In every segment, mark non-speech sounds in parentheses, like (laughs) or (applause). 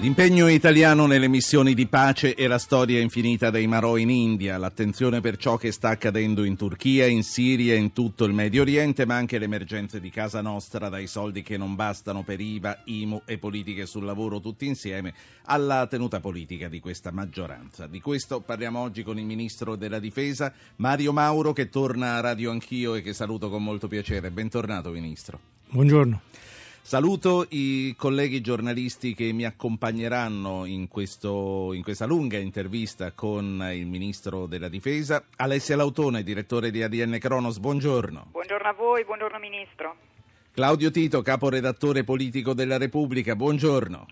L'impegno italiano nelle missioni di pace e la storia infinita dei Marò in India, l'attenzione per ciò che sta accadendo in Turchia, in Siria e in tutto il Medio Oriente, ma anche le emergenze di casa nostra, dai soldi che non bastano per IVA, IMU e politiche sul lavoro tutti insieme, alla tenuta politica di questa maggioranza. Di questo parliamo oggi con il Ministro della Difesa, Mario Mauro, che torna a Radio Anch'io e che saluto con molto piacere. Bentornato, Ministro. Buongiorno. Saluto i colleghi giornalisti che mi accompagneranno in, questo, in, questa lunga intervista con il Ministro della Difesa. Alessia Lautone, direttore di ADN Cronos, buongiorno. Buongiorno a voi, buongiorno Ministro. Claudio Tito, caporedattore politico della Repubblica, buongiorno.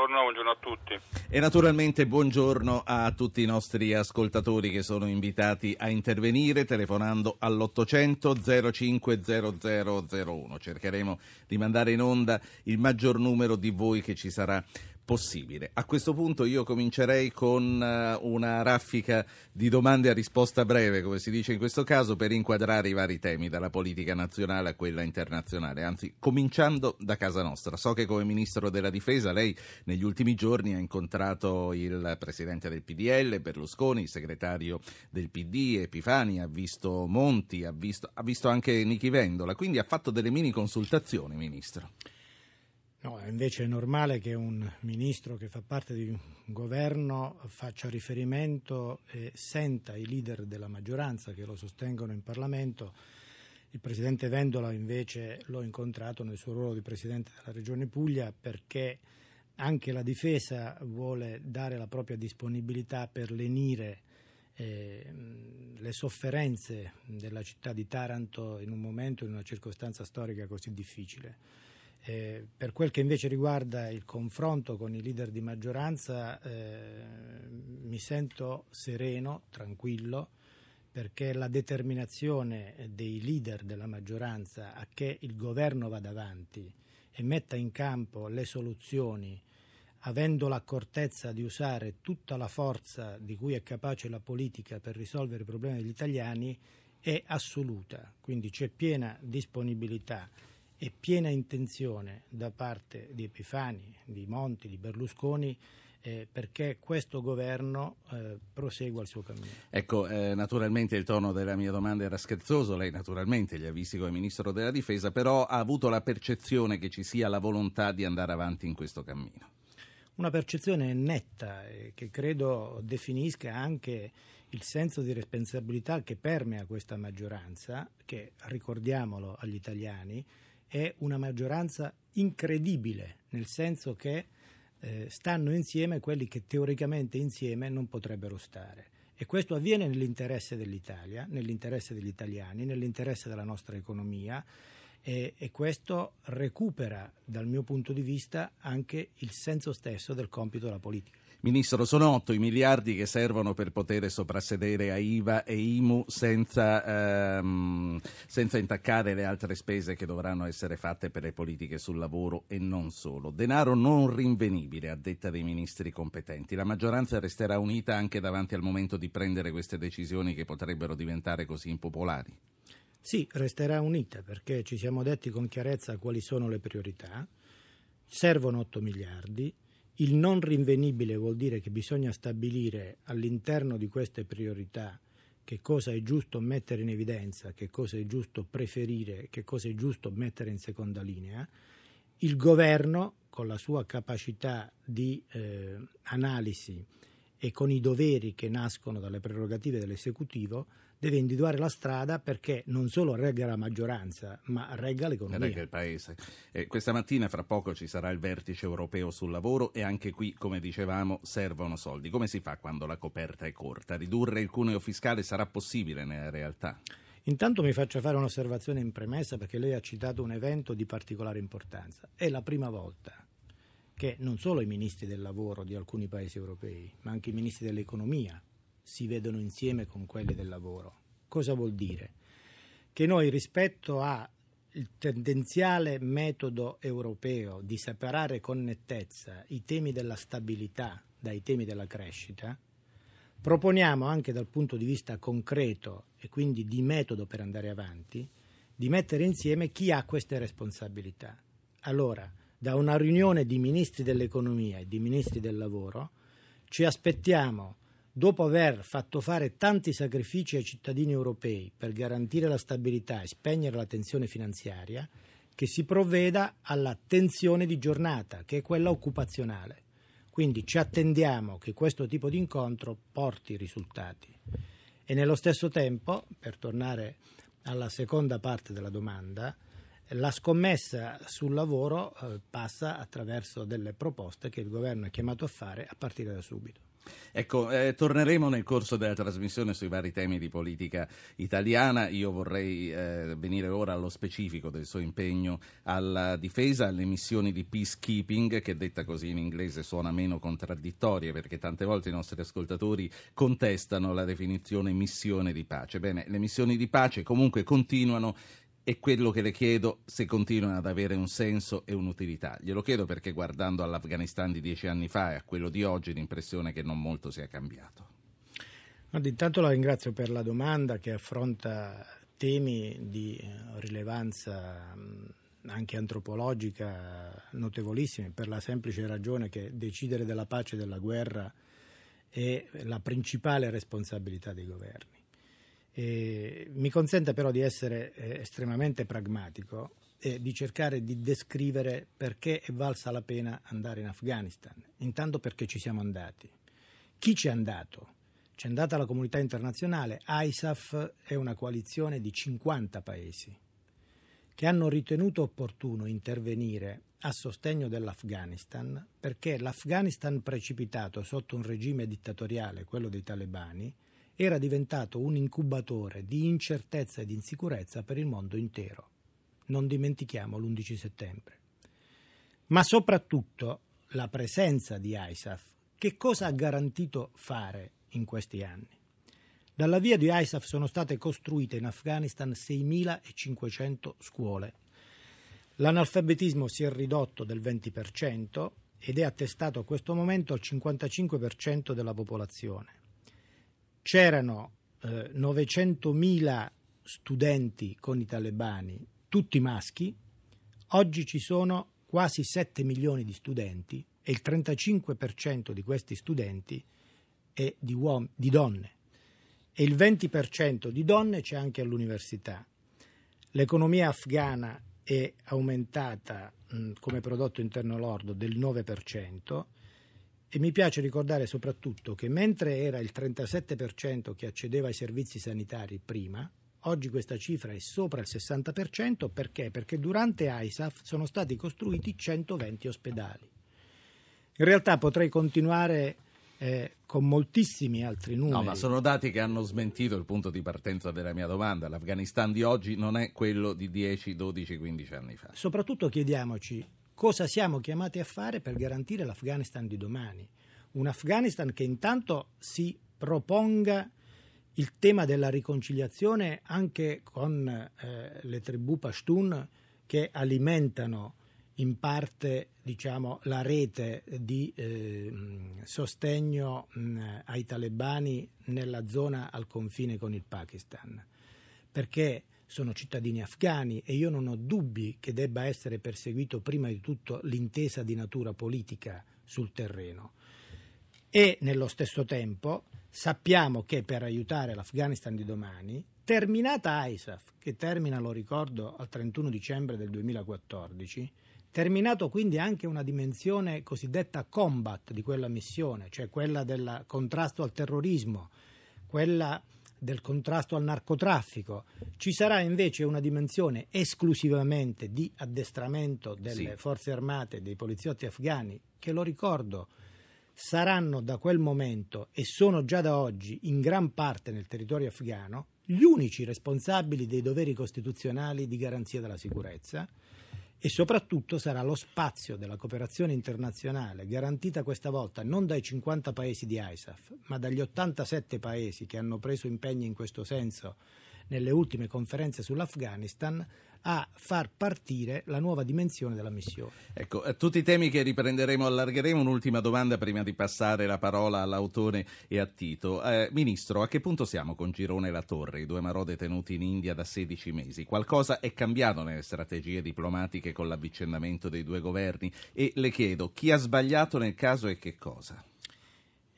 Buongiorno, buongiorno a tutti. E naturalmente buongiorno a tutti i nostri ascoltatori che sono invitati a intervenire telefonando all'800 050001. Cercheremo di mandare in onda il maggior numero di voi che ci sarà possibile. A questo punto io comincerei con eh, una raffica di domande a risposta breve, come si dice in questo caso, per inquadrare i vari temi, dalla politica nazionale a quella internazionale, anzi cominciando da casa nostra. So che come Ministro della Difesa lei negli ultimi giorni ha incontrato il Presidente del PDL, Berlusconi, il segretario del PD, Epifani, ha visto Monti, ha visto, ha visto anche Nichi Vendola, quindi ha fatto delle mini consultazioni, Ministro. No, invece è normale che un ministro che fa parte di un governo faccia riferimento e senta i leader della maggioranza che lo sostengono in Parlamento. Il presidente Vendola invece l'ho incontrato nel suo ruolo di presidente della Regione Puglia perché anche la difesa vuole dare la propria disponibilità per lenire eh, le sofferenze della città di Taranto in un momento, in una circostanza storica così difficile. Eh, per quel che invece riguarda il confronto con i leader di maggioranza, eh, mi sento sereno, tranquillo, perché la determinazione dei leader della maggioranza a che il governo vada avanti e metta in campo le soluzioni, avendo l'accortezza di usare tutta la forza di cui è capace la politica per risolvere i problemi degli italiani, è assoluta. Quindi c'è piena disponibilità e piena intenzione da parte di Epifani, di Monti, di Berlusconi eh, perché questo governo eh, prosegua il suo cammino. Ecco, eh, naturalmente il tono della mia domanda era scherzoso, lei naturalmente li ha visti come Ministro della Difesa, però ha avuto la percezione che ci sia la volontà di andare avanti in questo cammino. Una percezione netta eh, che credo definisca anche il senso di responsabilità che permea questa maggioranza, che ricordiamolo agli italiani, è una maggioranza incredibile, nel senso che eh, stanno insieme quelli che teoricamente insieme non potrebbero stare. E questo avviene nell'interesse dell'Italia, nell'interesse degli italiani, nell'interesse della nostra economia e, e, questo recupera, dal mio punto di vista, anche il senso stesso del compito della politica. Ministro, sono 8 i miliardi che servono per poter soprassedere a IVA e IMU senza, ehm, senza, intaccare le altre spese che dovranno essere fatte per le politiche sul lavoro e non solo. Denaro non rinvenibile, a detta dei ministri competenti. La maggioranza resterà unita anche davanti al momento di prendere queste decisioni che potrebbero diventare così impopolari? Sì, resterà unita perché ci siamo detti con chiarezza quali sono le priorità. Servono 8 miliardi il non rinvenibile vuol dire che bisogna stabilire all'interno di queste priorità che cosa è giusto mettere in evidenza, che cosa è giusto preferire, che cosa è giusto mettere in seconda linea. Il governo, con la sua capacità di eh, analisi e con i doveri che nascono dalle prerogative dell'esecutivo, deve individuare la strada perché non solo regga la maggioranza, ma regga l'economia. Regga il Paese. Eh, questa mattina, fra poco, ci sarà il vertice europeo sul lavoro e anche qui, come dicevamo, servono soldi. Come si fa quando la coperta è corta? Ridurre il cuneo fiscale sarà possibile nella realtà? Intanto mi faccio fare un'osservazione in premessa perché lei ha citato un evento di particolare importanza. È la prima volta che non solo i ministri del lavoro di alcuni paesi europei, ma anche i ministri dell'economia si vedono insieme con quelli del lavoro. Cosa vuol dire? Che noi rispetto al tendenziale metodo europeo di separare con nettezza i temi della stabilità dai temi della crescita, proponiamo anche dal punto di vista concreto e quindi di metodo per andare avanti, di mettere insieme chi ha queste responsabilità. Allora, da una riunione di ministri dell'economia e di ministri del lavoro, ci aspettiamo, dopo aver fatto fare tanti sacrifici ai cittadini europei per garantire la stabilità e spegnere la tensione finanziaria, che si provveda alla tensione di giornata, che è quella occupazionale. Quindi ci attendiamo che questo tipo di incontro porti risultati. E nello stesso tempo, per tornare alla seconda parte della domanda, la scommessa sul lavoro eh, passa attraverso delle proposte che il governo è chiamato a fare a partire da subito. Ecco, eh, torneremo nel corso della trasmissione sui vari temi di politica italiana. Io vorrei eh, venire ora allo specifico del suo impegno alla difesa, alle missioni di peacekeeping, che detta così in inglese suona meno contraddittoria perché tante volte i nostri ascoltatori contestano la definizione missione di pace. Bene, le missioni di pace comunque continuano e quello che le chiedo se continuano ad avere un senso e un'utilità. Glielo chiedo perché guardando all'Afghanistan di dieci anni fa e a quello di oggi l'impressione è che non molto sia cambiato. Intanto la ringrazio per la domanda che affronta temi di rilevanza anche antropologica notevolissimi per la semplice ragione che decidere della pace e della guerra è la principale responsabilità dei governi. Eh, mi consente però di essere eh, estremamente pragmatico e di cercare di descrivere perché è valsa la pena andare in Afghanistan. Intanto perché ci siamo andati. Chi ci è andato? C'è andata la comunità internazionale. ISAF è una coalizione di 50 paesi che hanno ritenuto opportuno intervenire a sostegno dell'Afghanistan perché l'Afghanistan precipitato sotto un regime dittatoriale, quello dei talebani, era diventato un incubatore di incertezza e di insicurezza per il mondo intero. Non dimentichiamo l'11 settembre. Ma soprattutto la presenza di ISAF, che cosa ha garantito fare in questi anni? Dalla via di ISAF sono state costruite in Afghanistan 6.500 scuole. L'analfabetismo si è ridotto del 20% ed è attestato a questo momento al 55% della popolazione c'erano eh, 900.000 studenti con i talebani, tutti maschi, oggi ci sono quasi 7 milioni di studenti e il 35% di questi studenti è di, uom- di donne. E il 20% di donne c'è anche all'università. L'economia afghana è aumentata mh, come prodotto interno lordo del 9%, e mi piace ricordare soprattutto che mentre era il 37% che accedeva ai servizi sanitari prima, oggi questa cifra è sopra il 60% perché? Perché durante ISAF sono stati costruiti 120 ospedali. In realtà potrei continuare eh, con moltissimi altri numeri. No, ma sono dati che hanno smentito il punto di partenza della mia domanda. L'Afghanistan di oggi non è quello di 10, 12, 15 anni fa. Soprattutto chiediamoci cosa siamo chiamati a fare per garantire l'Afghanistan di domani. Un Afghanistan che intanto si proponga il tema della riconciliazione anche con eh, le tribù Pashtun che alimentano in parte diciamo, la rete di eh, sostegno mh, ai talebani nella zona al confine con il Pakistan. Perché sono cittadini afghani e io non ho dubbi che debba essere perseguito prima di tutto l'intesa di natura politica sul terreno. E nello stesso tempo sappiamo che per aiutare l'Afghanistan di domani, terminata ISAF, che termina, lo ricordo, al 31 dicembre del 2014, terminato quindi anche una dimensione cosiddetta combat di quella missione, cioè quella del contrasto al terrorismo, quella del contrasto al narcotraffico. Ci sarà invece una dimensione esclusivamente di addestramento delle Sì. forze armate e dei poliziotti afghani, che lo ricordo saranno da quel momento e sono già da oggi in gran parte nel territorio afghano gli unici responsabili dei doveri costituzionali di garanzia della sicurezza e soprattutto sarà lo spazio della cooperazione internazionale garantita questa volta non dai 50 paesi di ISAF, ma dagli 87 paesi che hanno preso impegni in questo senso nelle ultime conferenze sull'Afghanistan a far partire la nuova dimensione della missione. Ecco, eh, tutti i temi che riprenderemo, allargheremo. Un'ultima domanda prima di passare la parola all'autore e a Tito. Eh, Ministro, a che punto siamo con Girone e la Torre, i due marò detenuti in India da 16 mesi? Qualcosa è cambiato nelle strategie diplomatiche con l'avvicendamento dei due governi? E le chiedo, chi ha sbagliato nel caso e che cosa?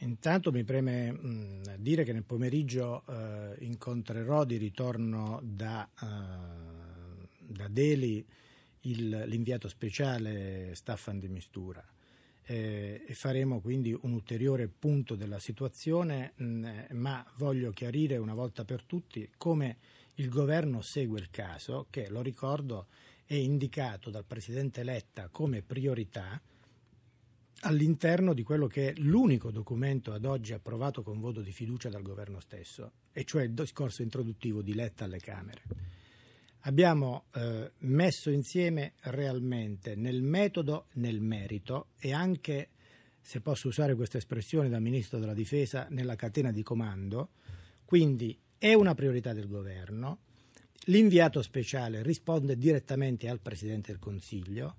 Intanto mi preme mh, dire che nel pomeriggio eh, incontrerò di ritorno da, eh, da Delhi il- l'inviato speciale Staffan de Mistura. Eh, e faremo quindi un ulteriore punto della situazione, mh, ma voglio chiarire una volta per tutti come il governo segue il caso che, lo ricordo, è indicato dal Presidente Letta come priorità all'interno di quello che è l'unico documento ad oggi approvato con voto di fiducia dal governo stesso, e cioè il discorso introduttivo di Letta alle Camere. Abbiamo eh, messo insieme realmente nel metodo, nel merito e anche, se posso usare questa espressione da Ministro della Difesa, nella catena di comando, quindi è una priorità del governo, l'inviato speciale risponde direttamente al Presidente del Consiglio,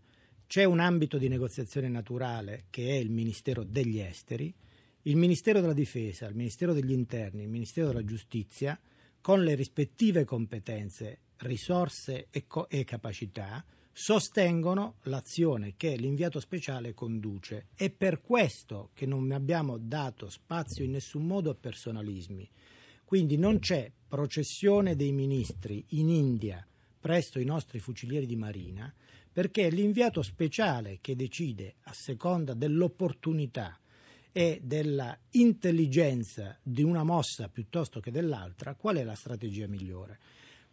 c'è un ambito di negoziazione naturale che è il Ministero degli Esteri, il Ministero della Difesa, il Ministero degli Interni, il Ministero della Giustizia, con le rispettive competenze, risorse e, co- e capacità, sostengono l'azione che l'inviato speciale conduce. È per questo che non abbiamo dato spazio in nessun modo a personalismi. Quindi non c'è processione dei ministri in India presso i nostri fucilieri di marina, perché è l'inviato speciale che decide a seconda dell'opportunità e della intelligenza di una mossa piuttosto che dell'altra qual è la strategia migliore.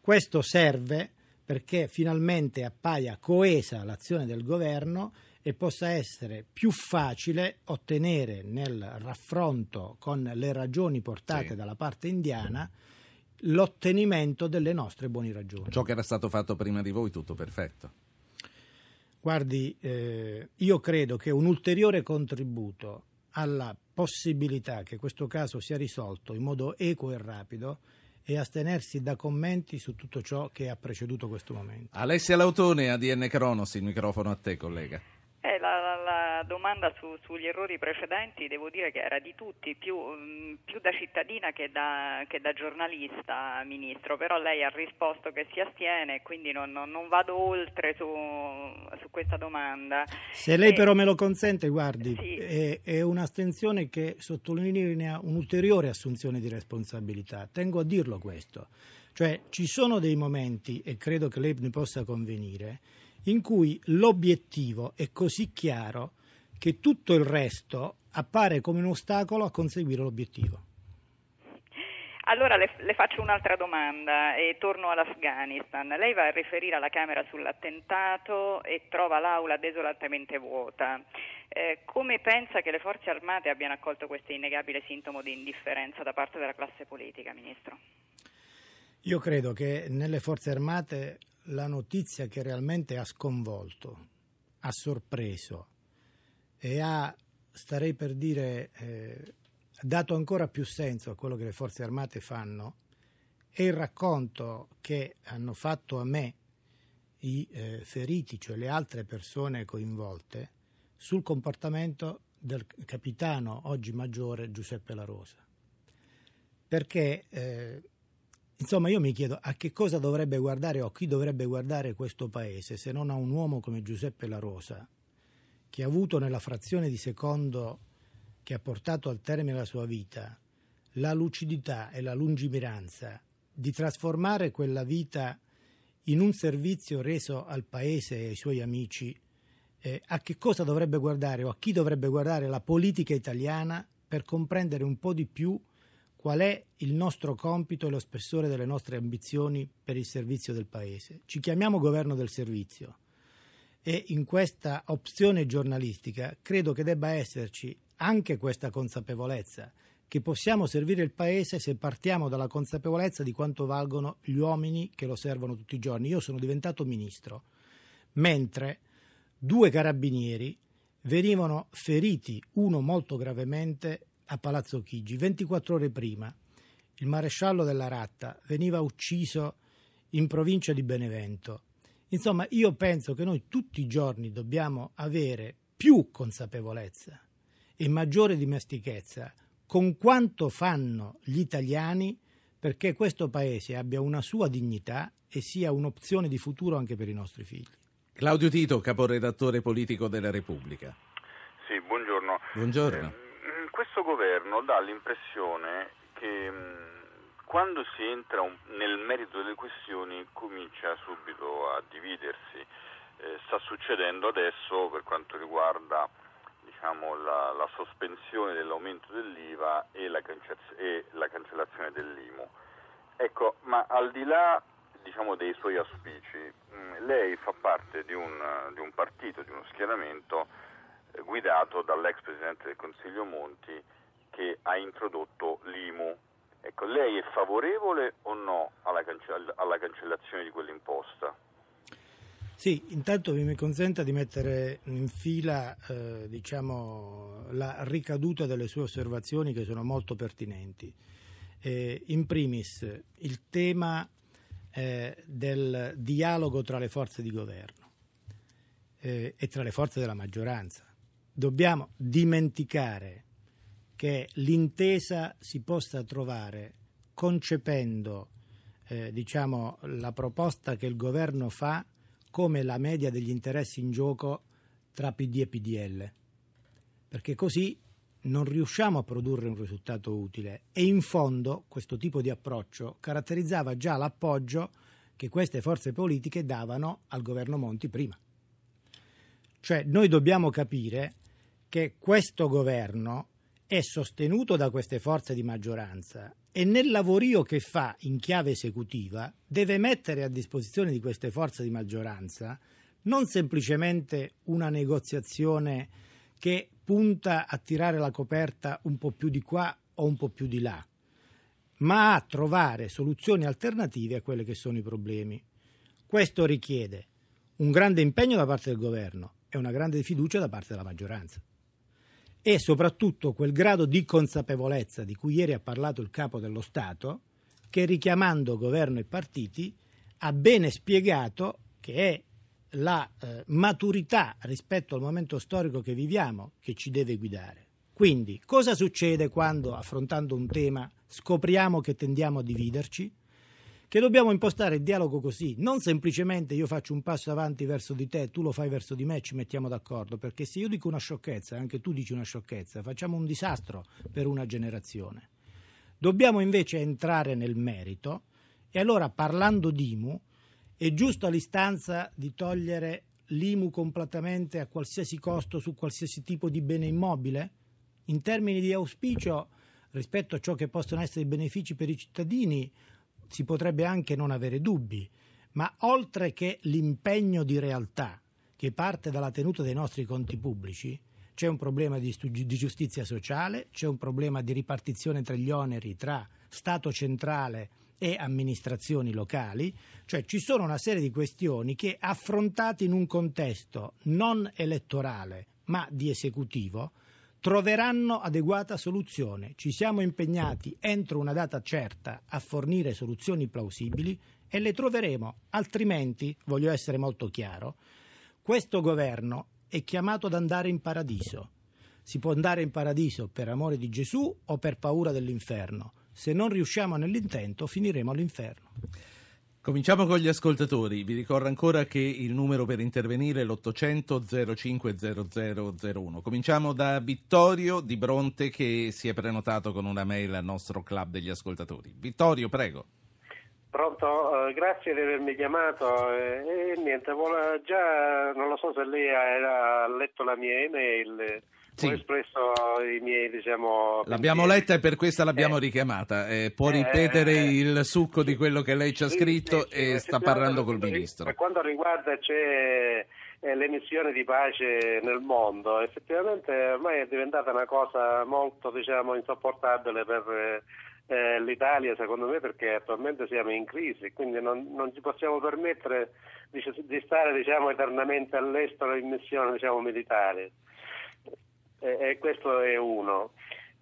Questo serve perché finalmente appaia coesa l'azione del governo e possa essere più facile ottenere nel raffronto con le ragioni portate Sì. dalla parte indiana l'ottenimento delle nostre buone ragioni. Ciò che era stato fatto prima di voi, tutto perfetto. Guardi, eh, io credo che un ulteriore contributo alla possibilità che questo caso sia risolto in modo equo e rapido è astenersi da commenti su tutto ciò che ha preceduto questo momento. Alessia Lautone, ADN Cronos, il microfono a te, collega. Eh, la, la- domanda su- sugli errori precedenti devo dire che era di tutti, più, mm, più da cittadina che da, che da giornalista, Ministro, però lei ha risposto che si astiene e quindi non, non- non vado oltre su, su questa domanda. Se lei Eh, però me lo consente, guardi, sì. è, è un'astensione che sottolinea un'ulteriore assunzione di responsabilità. Tengo a dirlo questo. Cioè ci sono dei momenti, e credo che lei ne possa convenire, in cui l'obiettivo è così chiaro che tutto il resto appare come un ostacolo a conseguire l'obiettivo. Allora le, le faccio un'altra domanda e torno all'Afghanistan. Lei va a riferire alla Camera sull'attentato e trova l'aula desolatamente vuota. Eh, come pensa che le forze armate abbiano accolto questo innegabile sintomo di indifferenza da parte della classe politica, Ministro? Io credo che nelle forze armate la notizia che realmente ha sconvolto, ha sorpreso e ha, starei per dire, eh, dato ancora più senso a quello che le forze armate fanno è il racconto che hanno fatto a me i eh, feriti, cioè le altre persone coinvolte, sul comportamento del capitano oggi maggiore Giuseppe La Rosa. Perché eh, Insomma, io mi chiedo a che cosa dovrebbe guardare o a chi dovrebbe guardare questo paese se non a un uomo come Giuseppe La Rosa, che ha avuto nella frazione di secondo che ha portato al termine la sua vita la lucidità e la lungimiranza di trasformare quella vita in un servizio reso al paese e ai suoi amici? Eh, a che cosa dovrebbe guardare o a chi dovrebbe guardare la politica italiana per comprendere un po' di più qual è il nostro compito e lo spessore delle nostre ambizioni per il servizio del Paese. Ci chiamiamo governo del servizio e in questa opzione giornalistica credo che debba esserci anche questa consapevolezza che possiamo servire il Paese se partiamo dalla consapevolezza di quanto valgono gli uomini che lo servono tutti i giorni. Io sono diventato ministro, mentre due carabinieri venivano feriti, uno molto gravemente, a Palazzo Chigi. 24 ore prima il maresciallo della Ratta veniva ucciso in provincia di Benevento. Insomma, io penso che noi tutti i giorni dobbiamo avere più consapevolezza e maggiore dimestichezza con quanto fanno gli italiani perché questo Paese abbia una sua dignità e sia un'opzione di futuro anche per i nostri figli. Claudio Tito, caporedattore politico della Repubblica. Sì, buongiorno. Buongiorno. Eh, questo governo dà l'impressione che mh, quando si entra un, nel merito delle questioni comincia subito a dividersi. Eh, sta succedendo adesso per quanto riguarda diciamo, la, la, sospensione dell'aumento dell'IVA e la, e la cancellazione dell'IMU. Ecco, ma al di là diciamo, dei suoi auspici, mh, mm, lei fa parte di un, di un, partito, di uno schieramento guidato dall'ex Presidente del Consiglio Monti che ha introdotto l'IMU. Ecco, lei è favorevole o no alla, cance- alla cancellazione di quell'imposta? Sì, intanto mi consenta di mettere in fila eh, diciamo, la ricaduta delle sue osservazioni che sono molto pertinenti. Eh, in primis, il tema eh, del dialogo tra le forze di governo eh, e tra le forze della maggioranza. Dobbiamo dimenticare che l'intesa si possa trovare concependo eh, diciamo, la proposta che il governo fa come la media degli interessi in gioco tra PD e PDL, perché così non riusciamo a produrre un risultato utile e in fondo questo tipo di approccio caratterizzava già l'appoggio che queste forze politiche davano al governo Monti prima. Cioè noi dobbiamo capire che questo governo è sostenuto da queste forze di maggioranza e nel lavorio che fa in chiave esecutiva deve mettere a disposizione di queste forze di maggioranza non semplicemente una negoziazione che punta a tirare la coperta un po' più di qua o un po' più di là, ma a trovare soluzioni alternative a quelli che sono i problemi. Questo richiede un grande impegno da parte del governo e una grande fiducia da parte della maggioranza e soprattutto quel grado di consapevolezza di cui ieri ha parlato il capo dello Stato, che richiamando governo e partiti ha bene spiegato che è la eh, maturità rispetto al momento storico che viviamo che ci deve guidare. Quindi, cosa succede quando, affrontando un tema, scopriamo che tendiamo a dividerci? Che dobbiamo impostare il dialogo così, non semplicemente io faccio un passo avanti verso di te, tu lo fai verso di me ci mettiamo d'accordo, perché se io dico una sciocchezza, anche tu dici una sciocchezza, facciamo un disastro per una generazione. Dobbiamo invece entrare nel merito e allora parlando di IMU è giusto all'istanza di togliere l'IMU completamente a qualsiasi costo su qualsiasi tipo di bene immobile? In termini di auspicio rispetto a ciò che possono essere i benefici per i cittadini, si potrebbe anche non avere dubbi, ma oltre che l'impegno di realtà che parte dalla tenuta dei nostri conti pubblici, c'è un problema di, di, giustizia sociale, c'è un problema di ripartizione tra gli oneri tra Stato centrale e amministrazioni locali, cioè ci sono una serie di questioni che affrontate in un contesto non elettorale ma di esecutivo troveranno adeguata soluzione. Ci siamo impegnati entro una data certa a fornire soluzioni plausibili e le troveremo, altrimenti, voglio essere molto chiaro, questo governo è chiamato ad andare in paradiso. Si può andare in paradiso per amore di Gesù o per paura dell'inferno. Se non riusciamo nell'intento, finiremo all'inferno. Cominciamo con gli ascoltatori. Vi ricordo ancora che il numero per intervenire è l'800 050001. Cominciamo da Vittorio di Bronte che si è prenotato con una mail al nostro club degli ascoltatori. Vittorio, prego. Pronto, eh, grazie di avermi chiamato e, e niente, vuole, già non lo so se lei ha, ha letto la mia email. Sì. Ho espresso i miei, diciamo. L'abbiamo pensieri. letta e per questa l'abbiamo Eh, richiamata. Eh, può eh, ripetere eh, il succo di quello che lei ci ha scritto sì, sì, e sta parlando col ministro. Per quanto riguarda c'è eh, l'emissione di pace nel mondo, effettivamente ormai è diventata una cosa molto diciamo, insopportabile per eh, l'Italia, secondo me, perché attualmente siamo in crisi, quindi non, non ci possiamo permettere di, di stare diciamo, eternamente all'estero in missioni diciamo, militari. E, e questo è uno.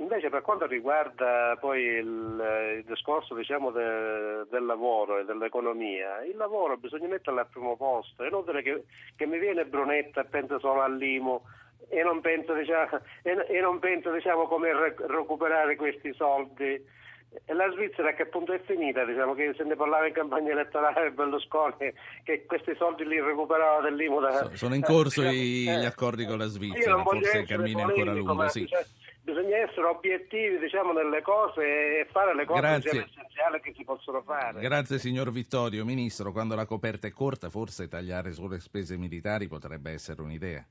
Invece per quanto riguarda poi il, il discorso diciamo, de- del lavoro e dell'economia, il lavoro bisogna metterlo al primo posto, è inutile che, che mi viene Brunetta e pensa solo all'IMU e non penso, diciamo, e, e non penso diciamo, come re- recuperare questi soldi. E la Svizzera a che punto è finita? Diciamo che se ne parlava in campagna elettorale Berlusconi che questi soldi li recuperava dell'IMU da, So- Sono in corso (laughs) eh, i- eh. gli accordi con la Svizzera, forse il cammino è ancora lungo. ma Sì. bisogna, bisogna essere obiettivi diciamo, nelle cose e fare le cose Grazie. essenziali che si possono fare. Grazie signor Vittorio. Ministro, quando la coperta è corta forse tagliare sulle spese militari potrebbe essere un'idea.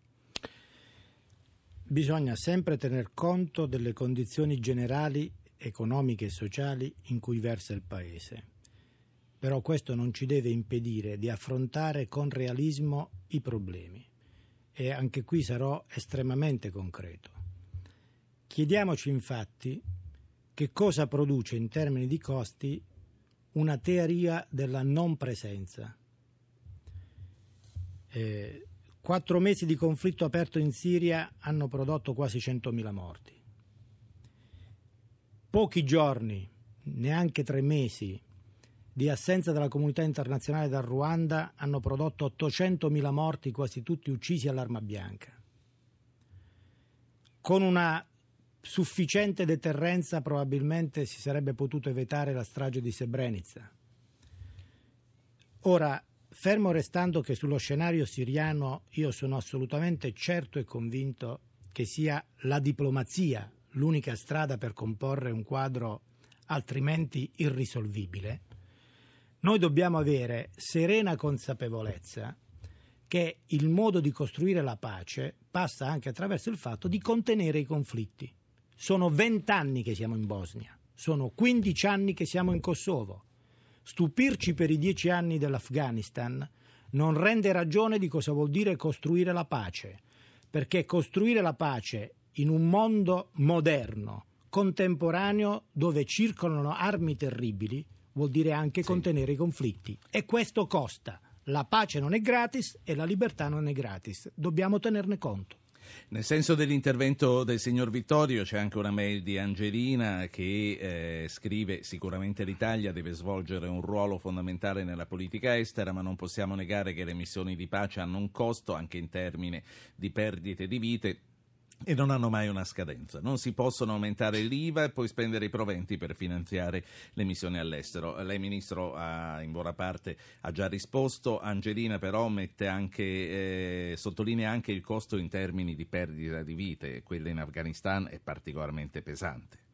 Bisogna sempre tener conto delle condizioni generali economiche e sociali in cui versa il Paese. Però questo non ci deve impedire di affrontare con realismo i problemi. E anche qui sarò estremamente concreto. Chiediamoci infatti che cosa produce in termini di costi una teoria della non presenza. Eh, quattro mesi di conflitto aperto in Siria hanno prodotto quasi 100.000 morti. Pochi giorni, neanche tre mesi, di assenza della comunità internazionale dal Ruanda hanno prodotto 800.000 morti, quasi tutti uccisi all'arma bianca. Con una sufficiente deterrenza probabilmente si sarebbe potuto evitare la strage di Srebrenica. Ora, fermo restando che sullo scenario siriano io sono assolutamente certo e convinto che sia la diplomazia l'unica strada per comporre un quadro altrimenti irrisolvibile, noi dobbiamo avere serena consapevolezza che il modo di costruire la pace passa anche attraverso il fatto di contenere i conflitti. Sono vent'anni che siamo in Bosnia, sono 15 anni che siamo in Kosovo. Stupirci per i dieci anni dell'Afghanistan non rende ragione di cosa vuol dire costruire la pace, perché costruire la pace in un mondo moderno, contemporaneo, dove circolano armi terribili, vuol dire anche Sì. contenere i conflitti. E questo costa. La pace non è gratis e la libertà non è gratis. Dobbiamo tenerne conto. Nel senso dell'intervento del signor Vittorio c'è anche una mail di Angelina che eh, scrive sicuramente l'Italia deve svolgere un ruolo fondamentale nella politica estera, ma non possiamo negare che le missioni di pace hanno un costo anche in termini di perdite di vite e non hanno mai una scadenza. Non si possono aumentare l'IVA e poi spendere i proventi per finanziare le missioni all'estero. Lei, Ministro, ha, in buona parte ha già risposto. Angelina però anche, eh, sottolinea anche il costo in termini di perdita di vite. Quella in Afghanistan è particolarmente pesante.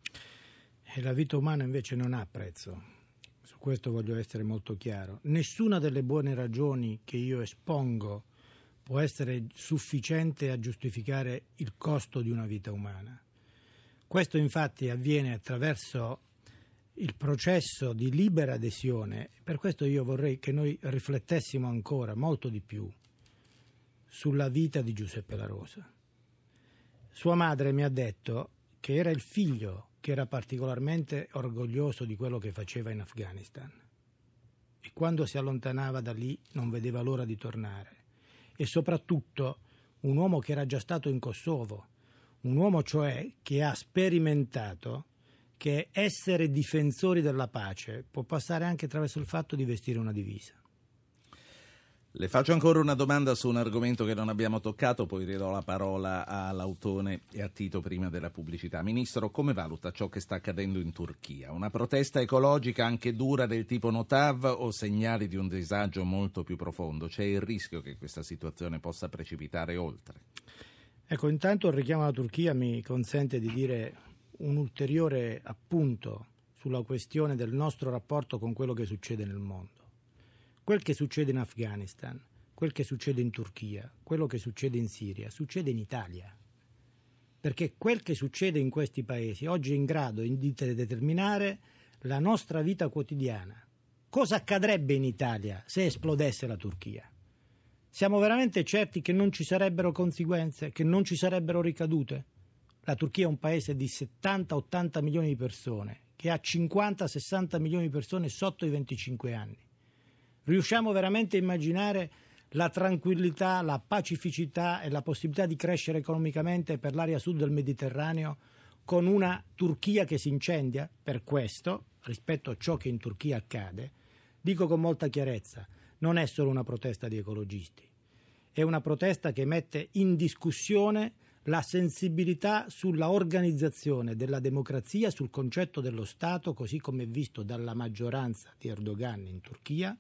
E la vita umana invece non ha prezzo. Su questo voglio essere molto chiaro. Nessuna delle buone ragioni che io espongo può essere sufficiente a giustificare il costo di una vita umana. Questo infatti avviene attraverso il processo di libera adesione. Per questo io vorrei che noi riflettessimo ancora molto di più sulla vita di Giuseppe La Rosa. Sua madre mi ha detto che era il figlio che era particolarmente orgoglioso di quello che faceva in Afghanistan e quando si allontanava da lì non vedeva l'ora di tornare e soprattutto un uomo che era già stato in Kosovo, un uomo cioè che ha sperimentato che essere difensori della pace può passare anche attraverso il fatto di vestire una divisa. Le faccio ancora una domanda su un argomento che non abbiamo toccato, poi ridò la parola a Lautone e a Tito prima della pubblicità. Ministro, come valuta ciò che sta accadendo in Turchia? Una protesta ecologica anche dura del tipo Notav o segnali di un disagio molto più profondo? C'è il rischio che questa situazione possa precipitare oltre? Ecco, intanto il richiamo alla Turchia mi consente di dire un ulteriore appunto sulla questione del nostro rapporto con quello che succede nel mondo. Quel che succede in Afghanistan, quel che succede in Turchia, quello che succede in Siria, succede in Italia. Perché quel che succede in questi paesi oggi è in grado di determinare la nostra vita quotidiana. Cosa accadrebbe in Italia se esplodesse la Turchia? Siamo veramente certi che non ci sarebbero conseguenze, che non ci sarebbero ricadute? La Turchia è un paese di 70-80 milioni di persone, che ha 50-60 milioni di persone sotto i 25 anni. Riusciamo veramente a immaginare la tranquillità, la pacificità e la possibilità di crescere economicamente per l'area sud del Mediterraneo con una Turchia che si incendia? Per questo, rispetto a ciò che in Turchia accade, dico con molta chiarezza, non è solo una protesta di ecologisti, è una protesta che mette in discussione la sensibilità sulla organizzazione della democrazia, sul concetto dello Stato, così come visto dalla maggioranza di Erdogan in Turchia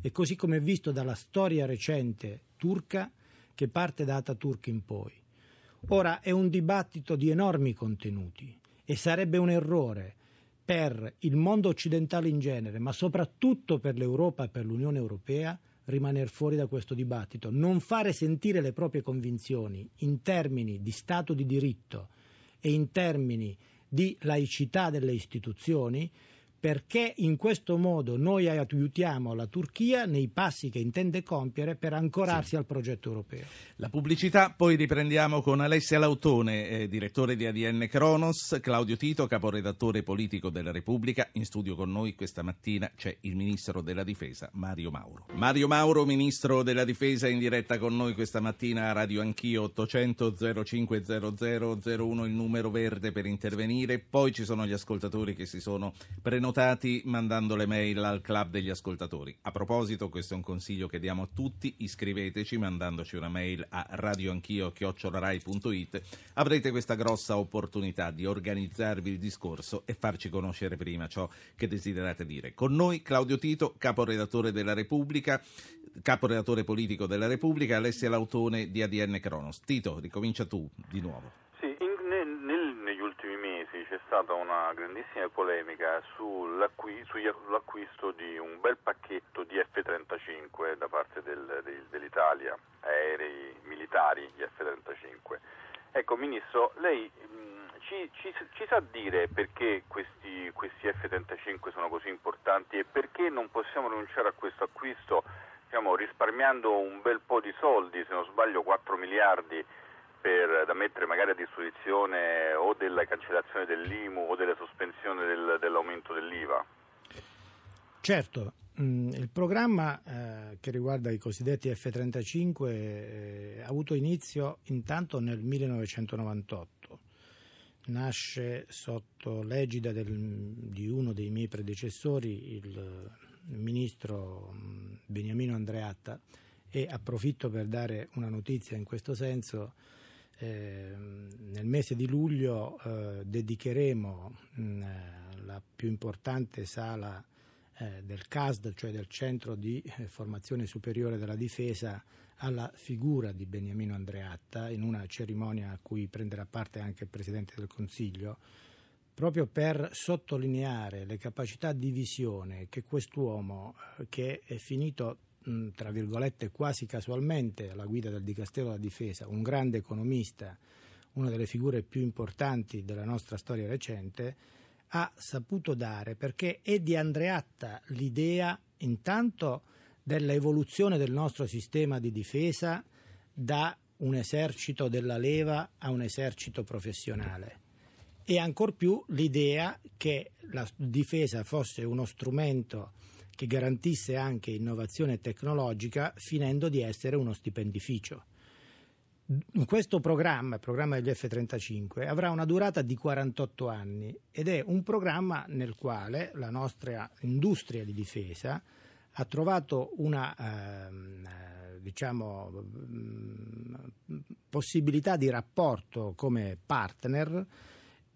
e così come è visto dalla storia recente turca che parte da Ataturk in poi. Ora è un dibattito di enormi contenuti e sarebbe un errore per il mondo occidentale in genere, ma soprattutto per l'Europa e per l'Unione Europea, rimanere fuori da questo dibattito, non fare sentire le proprie convinzioni in termini di Stato di diritto e in termini di laicità delle istituzioni, perché in questo modo noi aiutiamo la Turchia nei passi che intende compiere per ancorarsi sì. al progetto europeo. La pubblicità, poi riprendiamo con Alessia Lautone, eh, direttore di ADN Kronos, Claudio Tito, caporedattore politico della Repubblica. In studio con noi questa mattina c'è il ministro della Difesa, Mario Mauro. Mario Mauro, ministro della Difesa, in diretta con noi questa mattina a Radio Anch'io 800 0500 01 il numero verde per intervenire. Poi ci sono gli ascoltatori che si sono prenotati prenotati mandando le mail al club degli ascoltatori. A proposito, questo è un consiglio che diamo a tutti, iscriveteci mandandoci una mail a radioanchio.it. Avrete questa grossa opportunità di organizzarvi il discorso e farci conoscere prima ciò che desiderate dire. Con noi Claudio Tito, caporedattore della Repubblica, caporedattore politico della Repubblica, Alessia Lautone di ADN Cronos. Tito, ricomincia tu di nuovo stata una grandissima polemica sull'acquisto di un bel pacchetto di F-35 da parte del, del, dell'Italia, aerei militari di F-35. Ecco, Ministro, lei mh, ci, ci, ci, sa dire perché questi, questi, F-35 sono così importanti e perché non possiamo rinunciare a questo acquisto diciamo, risparmiando un bel po' di soldi, se non sbaglio 4 miliardi per, da mettere magari a disposizione o della cancellazione dell'IMU o della sospensione del, dell'aumento dell'IVA? Certo, mm, il programma eh, che riguarda i cosiddetti F-35 eh, ha avuto inizio intanto nel 1998. Nasce sotto l'egida del, di uno dei miei predecessori, il, il ministro mm, Beniamino Andreatta, e approfitto per dare una notizia in questo senso eh, nel mese di luglio eh, dedicheremo mh, mm, la più importante sala eh, del CASD, cioè del Centro di eh, Formazione Superiore della Difesa, alla figura di Beniamino Andreatta in una cerimonia a cui prenderà parte anche il Presidente del Consiglio, proprio per sottolineare le capacità di visione che quest'uomo, eh, che è finito tra virgolette quasi casualmente alla guida del Dicastero della Difesa, un grande economista, una delle figure più importanti della nostra storia recente, ha saputo dare, perché è di Andreatta l'idea intanto dell'evoluzione del nostro sistema di difesa da un esercito della leva a un esercito professionale. E ancor più l'idea che la difesa fosse uno strumento che garantisse anche innovazione tecnologica finendo di essere uno stipendificio. Questo programma, il programma degli F-35, avrà una durata di 48 anni ed è un programma nel quale la nostra industria di difesa ha trovato una ehm, diciamo, mm, possibilità di rapporto come partner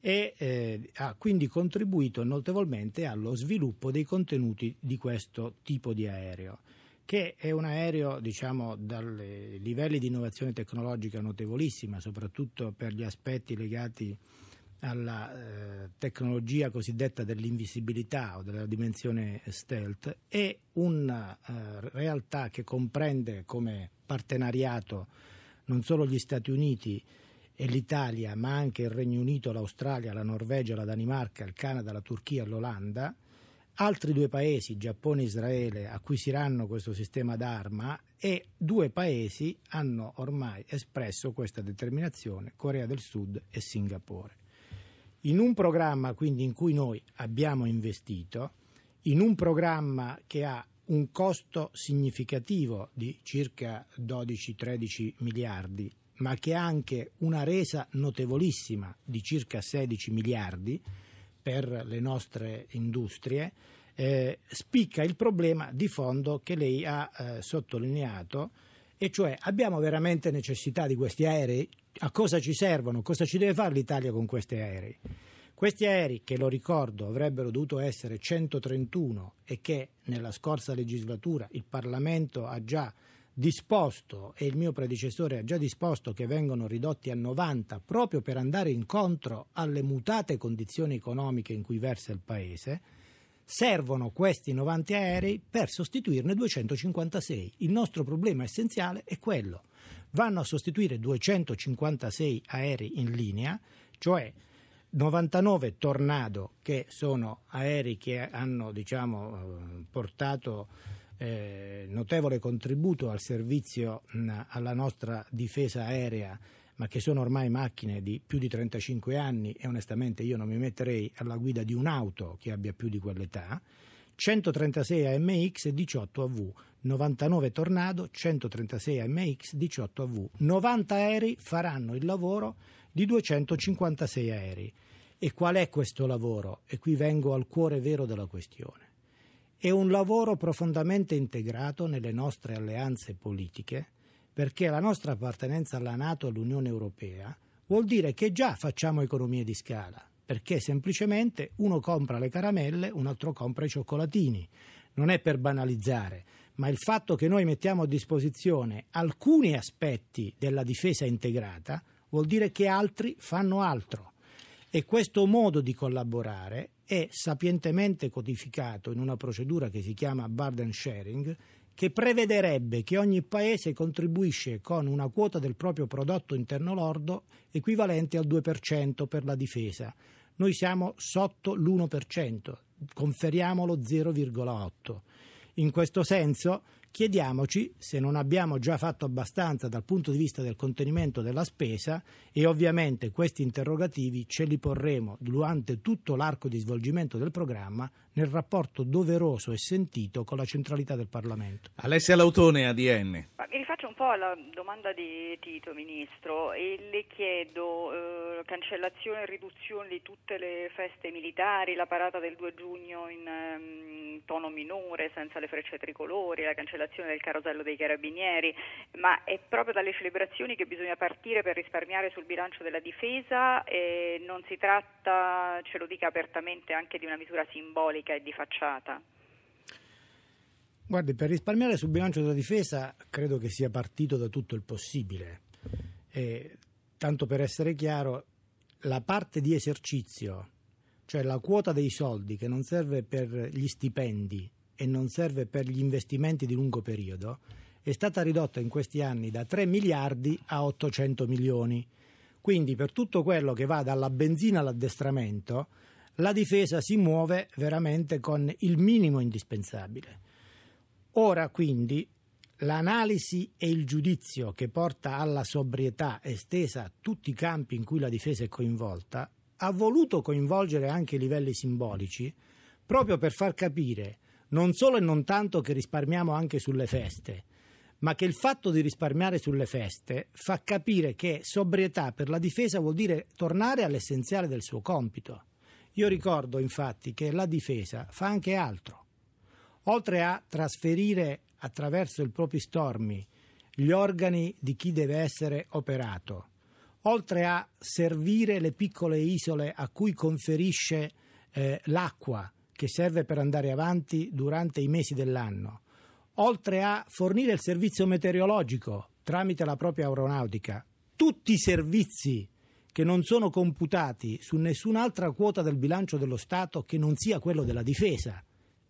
e eh, ha quindi contribuito notevolmente allo sviluppo dei contenuti di questo tipo di aereo che è un aereo diciamo, dal livelli di innovazione tecnologica notevolissima, soprattutto per gli aspetti legati alla eh, tecnologia cosiddetta dell'invisibilità o della dimensione stealth, è una eh, realtà che comprende come partenariato non solo gli Stati Uniti e l'Italia, ma anche il Regno Unito, l'Australia, la Norvegia, la Danimarca, il Canada, la Turchia l'Olanda. Altri due paesi, Giappone e Israele, acquisiranno questo sistema d'arma e due paesi hanno ormai espresso questa determinazione, Corea del Sud e Singapore. In un programma quindi in cui noi abbiamo investito, in un programma che ha un costo significativo di circa 12-13 miliardi, ma che ha anche una resa notevolissima di circa 16 miliardi per le nostre industrie, eh, spicca il problema di fondo che lei ha eh, sottolineato, e cioè abbiamo veramente necessità di questi aerei? A cosa ci servono? Cosa ci deve fare l'Italia con questi aerei? Questi aerei, che lo ricordo, avrebbero dovuto essere 131 e che nella scorsa legislatura il Parlamento ha già disposto e il mio predecessore ha già disposto che vengano ridotti a 90 proprio per andare incontro alle mutate condizioni economiche in cui versa il Paese, servono questi 90 aerei per sostituirne 256. Il nostro problema essenziale è quello. Vanno a sostituire 256 aerei in linea, cioè 99 Tornado, che sono aerei che hanno diciamo, eh, portato eh, notevole contributo al servizio mh, alla nostra difesa aerea, ma che sono ormai macchine di più di 35 anni e onestamente io non mi metterei alla guida di un'auto che abbia più di quell'età. 136 AMX e 18 AV, 99 Tornado, 136 AMX, 18 AV. 90 aerei faranno il lavoro di 256 aerei. E qual è questo lavoro? E qui vengo al cuore vero della questione. È un lavoro profondamente integrato nelle nostre alleanze politiche, perché la nostra appartenenza alla Nato e all'Unione Europea vuol dire che già facciamo economie di scala, perché semplicemente uno compra le caramelle, un altro compra i cioccolatini. Non è per banalizzare, ma il fatto che noi mettiamo a disposizione alcuni aspetti della difesa integrata vuol dire che altri fanno altro. E questo modo di collaborare è sapientemente codificato in una procedura che si chiama burden sharing, che prevederebbe che ogni paese contribuisce con una quota del proprio prodotto interno lordo equivalente al 2% per la difesa. Noi siamo sotto l'1%, conferiamolo 0,8%. In questo senso chiediamoci se non abbiamo già fatto abbastanza dal punto di vista del contenimento della spesa e ovviamente questi interrogativi ce li porremo durante tutto l'arco di svolgimento del programma nel rapporto doveroso e sentito con la centralità del Parlamento. Alessia Lautone, ADN. Ma mi rifaccio un po' alla domanda di Tito, Ministro, e le chiedo eh, cancellazione e riduzione di tutte le feste militari, la parata del 2 giugno in um, tono minore, senza le frecce tricolori, la cancellazione del carosello dei carabinieri, ma è proprio dalle celebrazioni che bisogna partire per risparmiare sul bilancio della difesa e non si tratta, ce lo dica apertamente, anche di una misura simbolica politica e di facciata? Guardi, per risparmiare sul bilancio della difesa credo che sia partito da tutto il possibile. E, tanto per essere chiaro, la parte di esercizio, cioè la quota dei soldi che non serve per gli stipendi e non serve per gli investimenti di lungo periodo, è stata ridotta in questi anni da 3 miliardi a 800 milioni. Quindi per tutto quello che va dalla benzina all'addestramento, la difesa si muove veramente con il minimo indispensabile. Ora quindi l'analisi e il giudizio che porta alla sobrietà estesa a tutti i campi in cui la difesa è coinvolta ha voluto coinvolgere anche i livelli simbolici proprio per far capire non solo e non tanto che risparmiamo anche sulle feste, ma che il fatto di risparmiare sulle feste fa capire che sobrietà per la difesa vuol dire tornare all'essenziale del suo compito. Io ricordo infatti che la difesa fa anche altro. Oltre a trasferire attraverso i propri stormi gli organi di chi deve essere operato, oltre a servire le piccole isole a cui conferisce eh, l'acqua che serve per andare avanti durante i mesi dell'anno, oltre a fornire il servizio meteorologico tramite la propria aeronautica, tutti i servizi che non sono computati su nessun'altra quota del bilancio dello Stato che non sia quello della difesa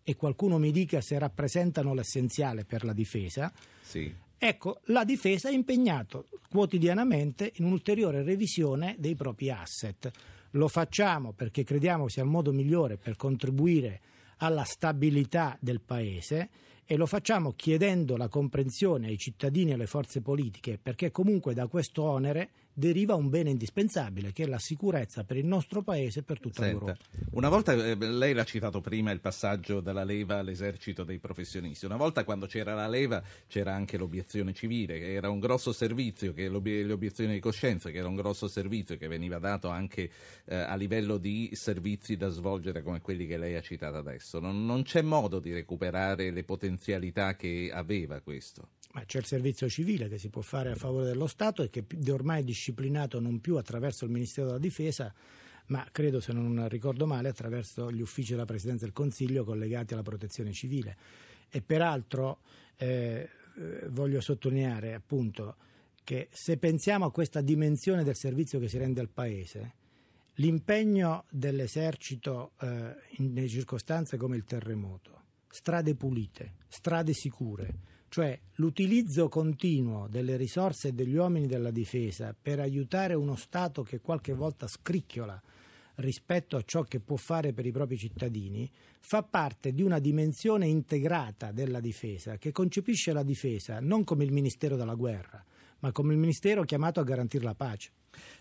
e qualcuno mi dica se rappresentano l'essenziale per la difesa, Sì. ecco, la difesa è impegnato quotidianamente in un'ulteriore revisione dei propri asset. Lo facciamo perché crediamo sia il modo migliore per contribuire alla stabilità del Paese e lo facciamo chiedendo la comprensione ai cittadini e alle forze politiche perché comunque da questo onere deriva un bene indispensabile che è la sicurezza per il nostro Paese e per tutta Senta, l'Europa. una volta, eh, lei l'ha citato prima, il passaggio dalla leva all'esercito dei professionisti. Una volta quando c'era la leva c'era anche l'obiezione civile, che era un grosso servizio, che l'obie- le obiezioni di coscienza, che era un grosso servizio che veniva dato anche eh, a livello di servizi da svolgere come quelli che lei ha citato adesso. Non, non c'è modo di recuperare le potenzialità che aveva questo. Ma c'è il servizio civile che si può fare a favore dello Stato e che pi- ormai è disciplinato non più attraverso il Ministero della Difesa, ma credo, se non ricordo male, attraverso gli uffici della Presidenza del Consiglio collegati alla protezione civile. E peraltro eh, eh, voglio sottolineare appunto che se pensiamo a questa dimensione del servizio che si rende al Paese, l'impegno dell'esercito eh, in, nelle circostanze come il terremoto, strade pulite, strade sicure, cioè l'utilizzo continuo delle risorse degli uomini della difesa per aiutare uno Stato che qualche volta scricchiola rispetto a ciò che può fare per i propri cittadini, fa parte di una dimensione integrata della difesa che concepisce la difesa non come il Ministero della guerra, ma come il Ministero chiamato a garantire la pace.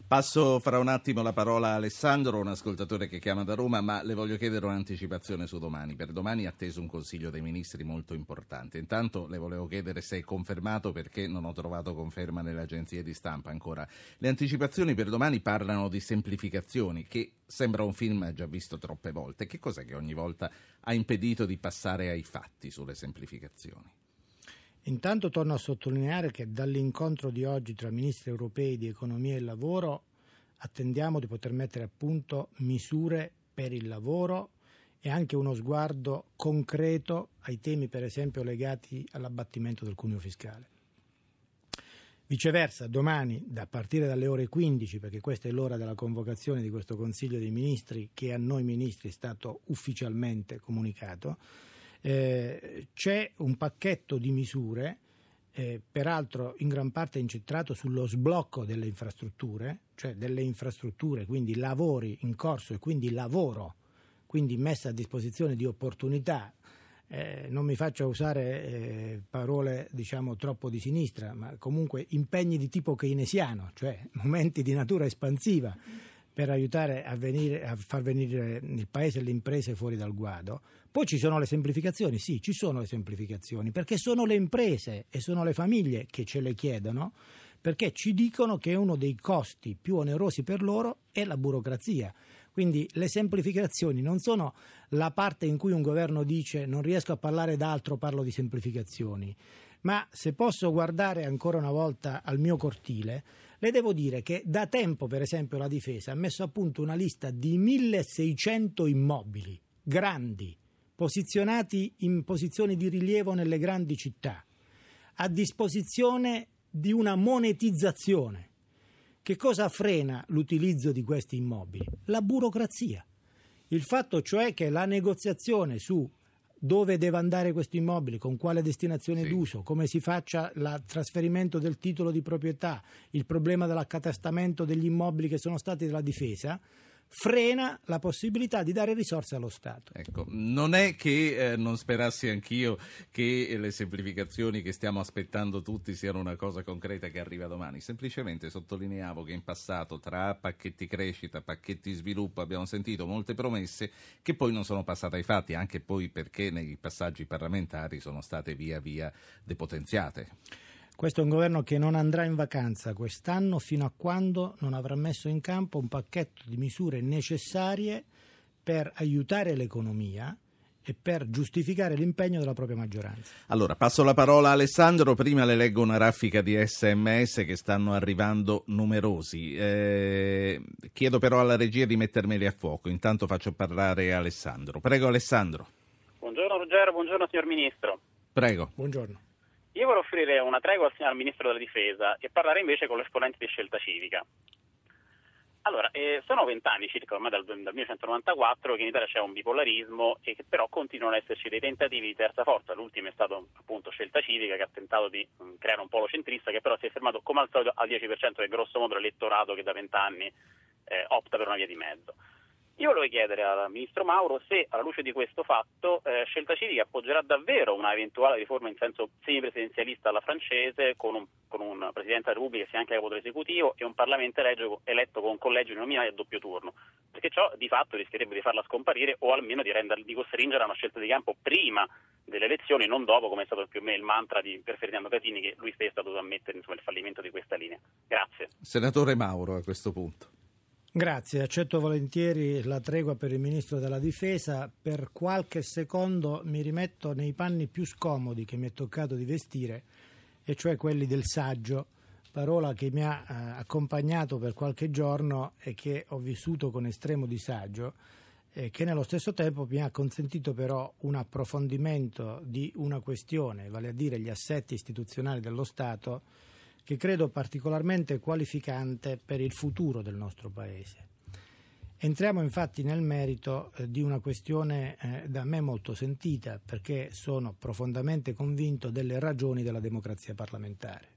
Passo fra un attimo la parola a Alessandro, un ascoltatore che chiama da Roma, ma le voglio chiedere un'anticipazione su domani. Per domani è atteso un Consiglio dei Ministri molto importante. Intanto le volevo chiedere se è confermato perché non ho trovato conferma nelle agenzie di stampa ancora. Le anticipazioni per domani parlano di semplificazioni, che sembra un film già visto troppe volte. Che cos'è che ogni volta ha impedito di passare ai fatti sulle semplificazioni? Intanto torno a sottolineare che dall'incontro di oggi tra ministri europei di economia e lavoro attendiamo di poter mettere a punto misure per il lavoro e anche uno sguardo concreto ai temi per esempio legati all'abbattimento del cuneo fiscale. Viceversa, domani, da partire dalle ore 15, perché questa è l'ora della convocazione di questo Consiglio dei Ministri, che a noi ministri è stato ufficialmente comunicato, eh, c'è un pacchetto di misure, eh, peraltro in gran parte incentrato sullo sblocco delle infrastrutture, cioè delle infrastrutture, quindi lavori in corso e quindi lavoro, quindi messa a disposizione di opportunità. Eh, non mi faccio usare eh, parole diciamo troppo di sinistra, ma comunque impegni di tipo keynesiano, cioè momenti di natura espansiva per aiutare a, venire, a, far venire il paese e le imprese fuori dal guado. Poi ci sono le semplificazioni, sì, ci sono le semplificazioni, perché sono le imprese e sono le famiglie che ce le chiedono, perché ci dicono che uno dei costi più onerosi per loro è la burocrazia. Quindi le semplificazioni non sono la parte in cui un governo dice non riesco a parlare d'altro, parlo di semplificazioni, ma se posso guardare ancora una volta al mio cortile, le devo dire che da tempo, per esempio, la difesa ha messo a punto una lista di 1600 immobili grandi, posizionati in posizioni di rilievo nelle grandi città, a disposizione di una monetizzazione. Che cosa frena l'utilizzo di questi immobili? La burocrazia. Il fatto cioè che la negoziazione su dove deve andare questo immobile, con quale destinazione Sì. d'uso, come si faccia il trasferimento del titolo di proprietà, il problema dell'accatastamento degli immobili che sono stati della difesa, frena la possibilità di dare risorse allo Stato. Ecco, non è che eh, non sperassi anch'io che le semplificazioni che stiamo aspettando tutti siano una cosa concreta che arriva domani, semplicemente sottolineavo che in passato tra pacchetti crescita, pacchetti sviluppo abbiamo sentito molte promesse che poi non sono passate ai fatti, anche poi perché nei passaggi parlamentari sono state via via depotenziate. Questo è un governo che non andrà in vacanza quest'anno fino a quando non avrà messo in campo un pacchetto di misure necessarie per aiutare l'economia e per giustificare l'impegno della propria maggioranza. Allora, passo la parola a Alessandro, prima le leggo una raffica di sms che stanno arrivando numerosi. Eh, chiedo però alla regia di mettermeli a fuoco, intanto faccio parlare Alessandro. Prego Alessandro, Buongiorno Ruggero, buongiorno signor Ministro. prego. Buongiorno. Io vorrei offrire una tregua al Ministro della Difesa e parlare invece con l'esponente di Scelta Civica. Allora, eh, sono vent'anni circa, ormai dal, dal 1994, che in Italia c'è un bipolarismo e che però continuano ad esserci dei tentativi di terza forza. L'ultimo è stato appunto Scelta Civica che ha tentato di mh, creare un polo centrista che però si è fermato come al solito al 10% del grosso modo l'elettorato che da vent'anni eh, opta per una via di mezzo. Io volevo chiedere al Ministro Mauro se, alla luce di questo fatto, eh, Scelta Civica appoggerà davvero una eventuale riforma in senso semipresidenzialista alla francese, con un, con un Presidente della Repubblica che sia anche capo dell'esecutivo e un Parlamento eletto, eletto con collegi nominali a doppio turno, perché ciò di fatto rischierebbe di farla scomparire o almeno di, rendere, di costringere a una scelta di campo prima delle elezioni, non dopo, come è stato più o meno il mantra di, Ferdinando Casini, che lui stesso ha dovuto ammettere insomma, il fallimento di questa linea. Grazie. Senatore Mauro, a questo punto. Grazie, accetto volentieri la tregua per il Ministro della Difesa. Per qualche secondo mi rimetto nei panni più scomodi che mi è toccato di vestire, e cioè quelli del saggio, parola che mi ha eh, accompagnato per qualche giorno e che ho vissuto con estremo disagio, e che nello stesso tempo mi ha consentito però un approfondimento di una questione, vale a dire gli assetti istituzionali dello Stato, che credo particolarmente qualificante per il futuro del nostro Paese. Entriamo infatti nel merito eh, di una questione eh, da me molto sentita perché sono profondamente convinto delle ragioni della democrazia parlamentare.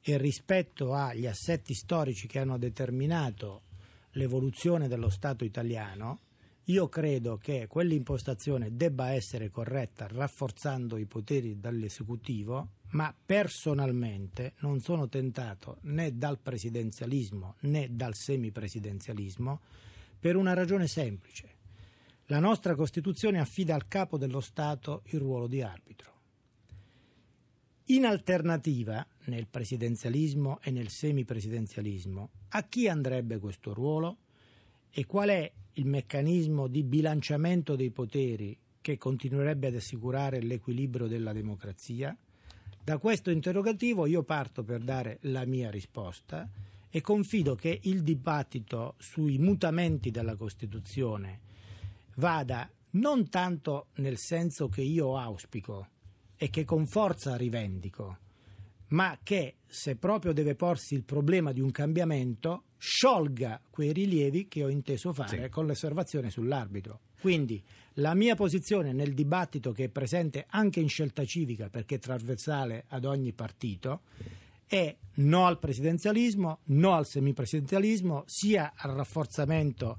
E rispetto agli assetti storici che hanno determinato l'evoluzione dello Stato italiano, io credo che quell'impostazione debba essere corretta rafforzando i poteri dell'esecutivo ma personalmente non sono tentato né dal presidenzialismo né dal semipresidenzialismo per una ragione semplice. La nostra Costituzione affida al capo dello Stato il ruolo di arbitro. In alternativa, nel presidenzialismo e nel semipresidenzialismo, a chi andrebbe questo ruolo e qual è il meccanismo di bilanciamento dei poteri che continuerebbe ad assicurare l'equilibrio della democrazia? Da questo interrogativo io parto per dare la mia risposta e confido che il dibattito sui mutamenti della Costituzione vada non tanto nel senso che io auspico e che con forza rivendico, ma che se proprio deve porsi il problema di un cambiamento, sciolga quei rilievi che ho inteso fare sì. con l'osservazione sull'arbitro. Quindi la mia posizione nel dibattito che è presente anche in scelta civica perché è trasversale ad ogni partito è no al presidenzialismo, no al semipresidenzialismo, sia al rafforzamento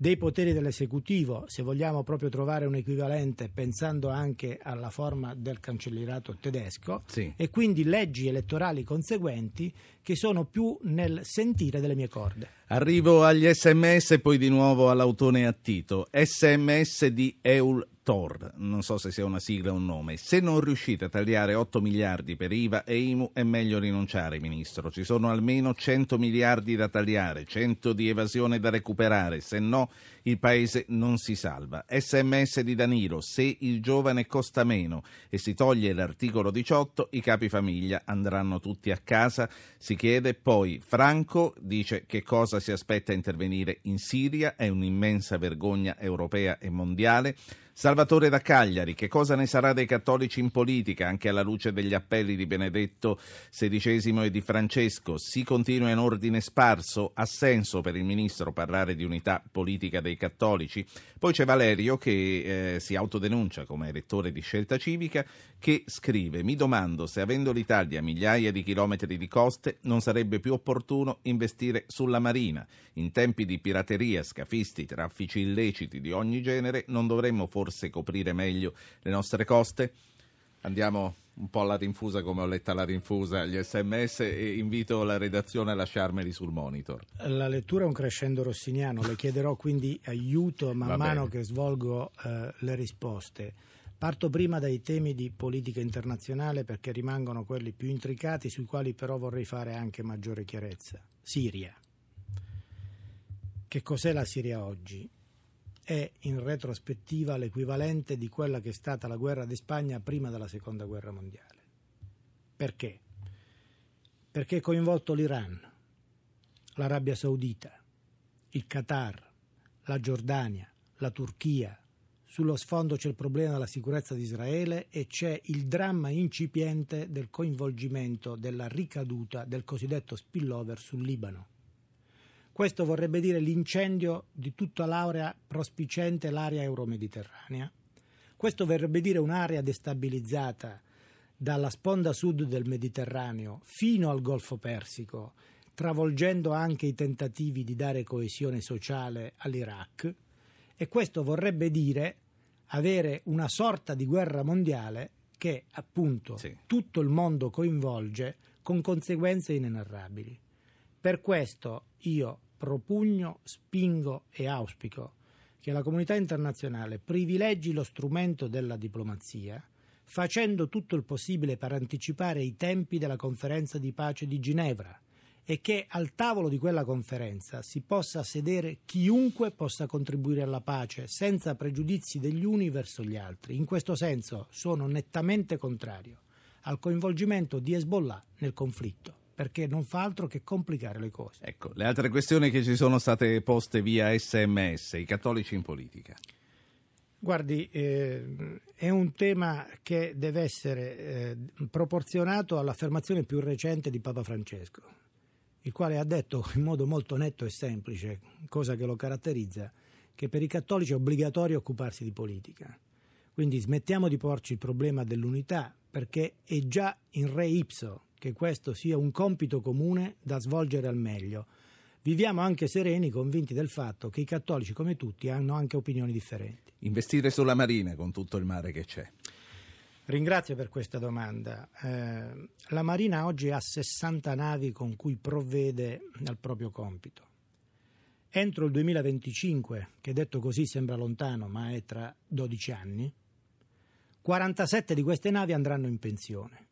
dei poteri dell'esecutivo, se vogliamo proprio trovare un equivalente pensando anche alla forma del cancellierato tedesco, sì. e quindi leggi elettorali conseguenti che sono più nel sentire delle mie corde. Arrivo agli sms e poi di nuovo all'autone a Tito. Sms di Eul Tor, non so se sia una sigla o un nome. Se non riuscite a tagliare 8 miliardi per IVA e IMU è meglio rinunciare, Ministro. Ci sono almeno 100 miliardi da tagliare, 100 di evasione da recuperare, se no il Paese non si salva. Sms di Danilo, se il giovane costa meno e si toglie l'articolo 18, i capi famiglia andranno tutti a casa. Si chiede poi, Franco dice che cosa si aspetta a intervenire in Siria, è un'immensa vergogna europea e mondiale. Salvatore da Cagliari, che cosa ne sarà dei cattolici in politica, anche alla luce degli appelli di Benedetto XVI e di Francesco? Si continua in ordine sparso? Ha senso per il ministro parlare di unità politica dei cattolici? Poi c'è Valerio che eh, si autodenuncia come elettore di scelta civica, che scrive: Mi domando se avendo l'Italia migliaia di chilometri di coste non sarebbe più opportuno investire sulla marina. In tempi di pirateria, scafisti, traffici illeciti di ogni genere, non dovremmo forse forse coprire meglio le nostre coste? Andiamo un po' alla rinfusa come ho letta la rinfusa, gli sms e invito la redazione a lasciarmeli sul monitor. La lettura è un crescendo rossiniano, le chiederò quindi aiuto man Va mano bene. che svolgo eh, le risposte. Parto prima dai temi di politica internazionale perché rimangono quelli più intricati sui quali però vorrei fare anche maggiore chiarezza. Siria. Che cos'è la Siria oggi? È in retrospettiva l'equivalente di quella che è stata la guerra di Spagna prima della seconda guerra mondiale. Perché? Perché è coinvolto l'Iran, l'Arabia Saudita, il Qatar, la Giordania, la Turchia. Sullo sfondo c'è il problema della sicurezza di Israele e c'è il dramma incipiente del coinvolgimento, della ricaduta del cosiddetto spillover sul Libano Questo vorrebbe dire l'incendio di tutta l'area prospicente l'area euromediterranea. Questo vorrebbe dire un'area destabilizzata dalla sponda sud del Mediterraneo fino al Golfo Persico, travolgendo anche i tentativi di dare coesione sociale all'Iraq. E questo vorrebbe dire avere una sorta di guerra mondiale che appunto sì. tutto il mondo coinvolge con conseguenze inenarrabili. Per questo io propugno, spingo e auspico che la comunità internazionale privilegi lo strumento della diplomazia, facendo tutto il possibile per anticipare i tempi della conferenza di pace di Ginevra e che al tavolo di quella conferenza si possa sedere chiunque possa contribuire alla pace senza pregiudizi degli uni verso gli altri. In questo senso sono nettamente contrario al coinvolgimento di Hezbollah nel conflitto perché non fa altro che complicare le cose. Ecco, le altre questioni che ci sono state poste via sms, i cattolici in politica. Guardi, eh, è un tema che deve essere eh, proporzionato all'affermazione più recente di Papa Francesco, il quale ha detto in modo molto netto e semplice, cosa che lo caratterizza, che per i cattolici è obbligatorio occuparsi di politica. Quindi smettiamo di porci il problema dell'unità perché è già in re ipso che questo sia un compito comune da svolgere al meglio. Viviamo anche sereni, convinti del fatto che i cattolici, come tutti, hanno anche opinioni differenti. Investire sulla Marina con tutto il mare che c'è. Ringrazio per questa domanda. Eh, la Marina oggi ha 60 navi con cui provvede al proprio compito. Entro il 2025, che detto così sembra lontano, ma è tra 12 anni, 47 di queste navi andranno in pensione.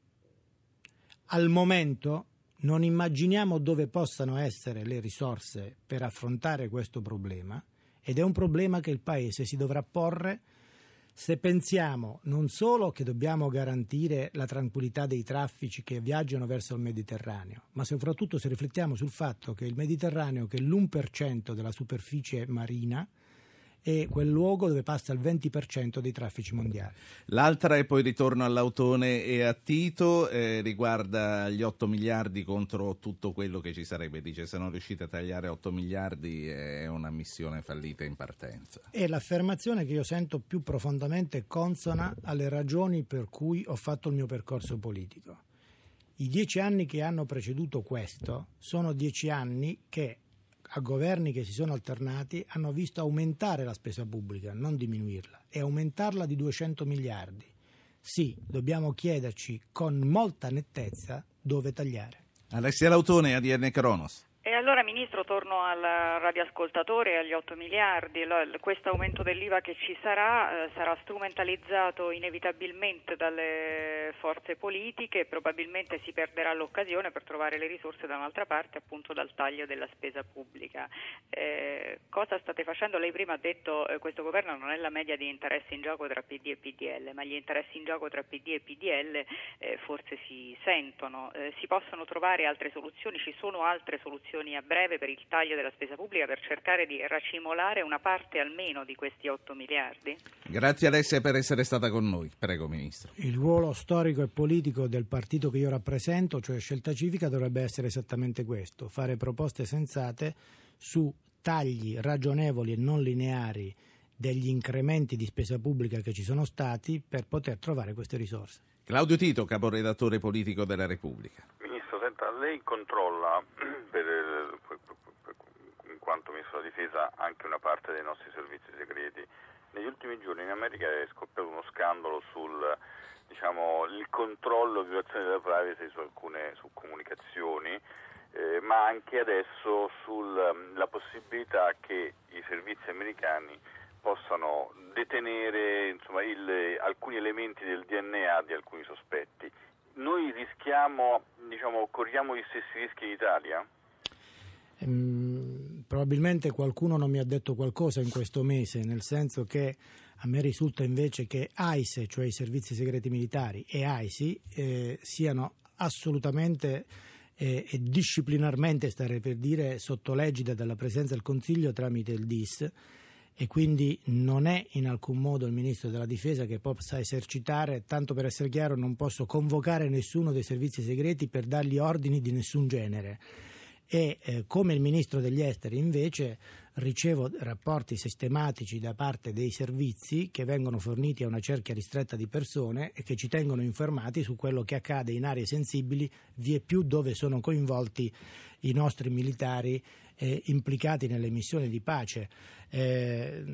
Al momento non immaginiamo dove possano essere le risorse per affrontare questo problema ed è un problema che il Paese si dovrà porre se pensiamo non solo che dobbiamo garantire la tranquillità dei traffici che viaggiano verso il Mediterraneo, ma soprattutto se riflettiamo sul fatto che il Mediterraneo, che è l'1% della superficie marina, è quel luogo dove passa il 20% dei traffici mondiali. L'altra, e poi ritorno all'autone e a Tito, eh, riguarda gli 8 miliardi contro tutto quello che ci sarebbe. Dice se non riuscite a tagliare 8 miliardi è una missione fallita in partenza. È l'affermazione che io sento più profondamente consona alle ragioni per cui ho fatto il mio percorso politico. I dieci anni che hanno preceduto questo sono dieci anni che a governi che si sono alternati hanno visto aumentare la spesa pubblica, non diminuirla, e aumentarla di 200 miliardi. Sì, dobbiamo chiederci con molta nettezza dove tagliare. Alessia Lautone, ADN Cronos. E allora Ministro torno al radioascoltatore e agli 8 miliardi, questo aumento dell'IVA che ci sarà eh, sarà strumentalizzato inevitabilmente dalle forze politiche e probabilmente si perderà l'occasione per trovare le risorse da un'altra parte appunto dal taglio della spesa pubblica. Eh, cosa state facendo? Lei prima ha detto che eh, questo governo non è la media di interessi in gioco tra PD e PDL, ma gli interessi in gioco tra PD e PDL eh, forse si sentono, si possono trovare altre soluzioni, ci sono altre soluzioni soluzioni a breve per il taglio della spesa pubblica per cercare di racimolare una parte almeno di questi 8 miliardi? Grazie Alessia per essere stata con noi. Prego Ministro. Il ruolo storico e politico del partito che io rappresento, cioè Scelta Civica, dovrebbe essere esattamente questo, fare proposte sensate su tagli ragionevoli e non lineari degli incrementi di spesa pubblica che ci sono stati per poter trovare queste risorse. Claudio Tito, caporedattore politico della Repubblica. Senta, lei controlla (clears throat) quanto Ministro della Difesa anche una parte dei nostri servizi segreti. Negli ultimi giorni in America è scoppiato uno scandalo sul diciamo, controllo e violazione della privacy su alcune su comunicazioni, eh, ma anche adesso sulla possibilità che i servizi americani possano detenere insomma, il, alcuni elementi del DNA di alcuni sospetti. Noi rischiamo, diciamo, corriamo gli stessi rischi in Italia? Ehm, probabilmente qualcuno non mi ha detto qualcosa in questo mese, nel senso che a me risulta invece che AISE, cioè i servizi segreti militari, e AISI eh, siano assolutamente eh, e disciplinarmente, stare per dire, sotto legida dalla Presidenza del Consiglio tramite il DIS e quindi non è in alcun modo il Ministro della Difesa che possa esercitare, tanto per essere chiaro non posso convocare nessuno dei servizi segreti per dargli ordini di nessun genere. E eh, come il ministro degli esteri invece ricevo rapporti sistematici da parte dei servizi che vengono forniti a una cerchia ristretta di persone e che ci tengono informati su quello che accade in aree sensibili, vie più dove sono coinvolti i nostri militari eh, implicati nelle missioni di pace. Eh,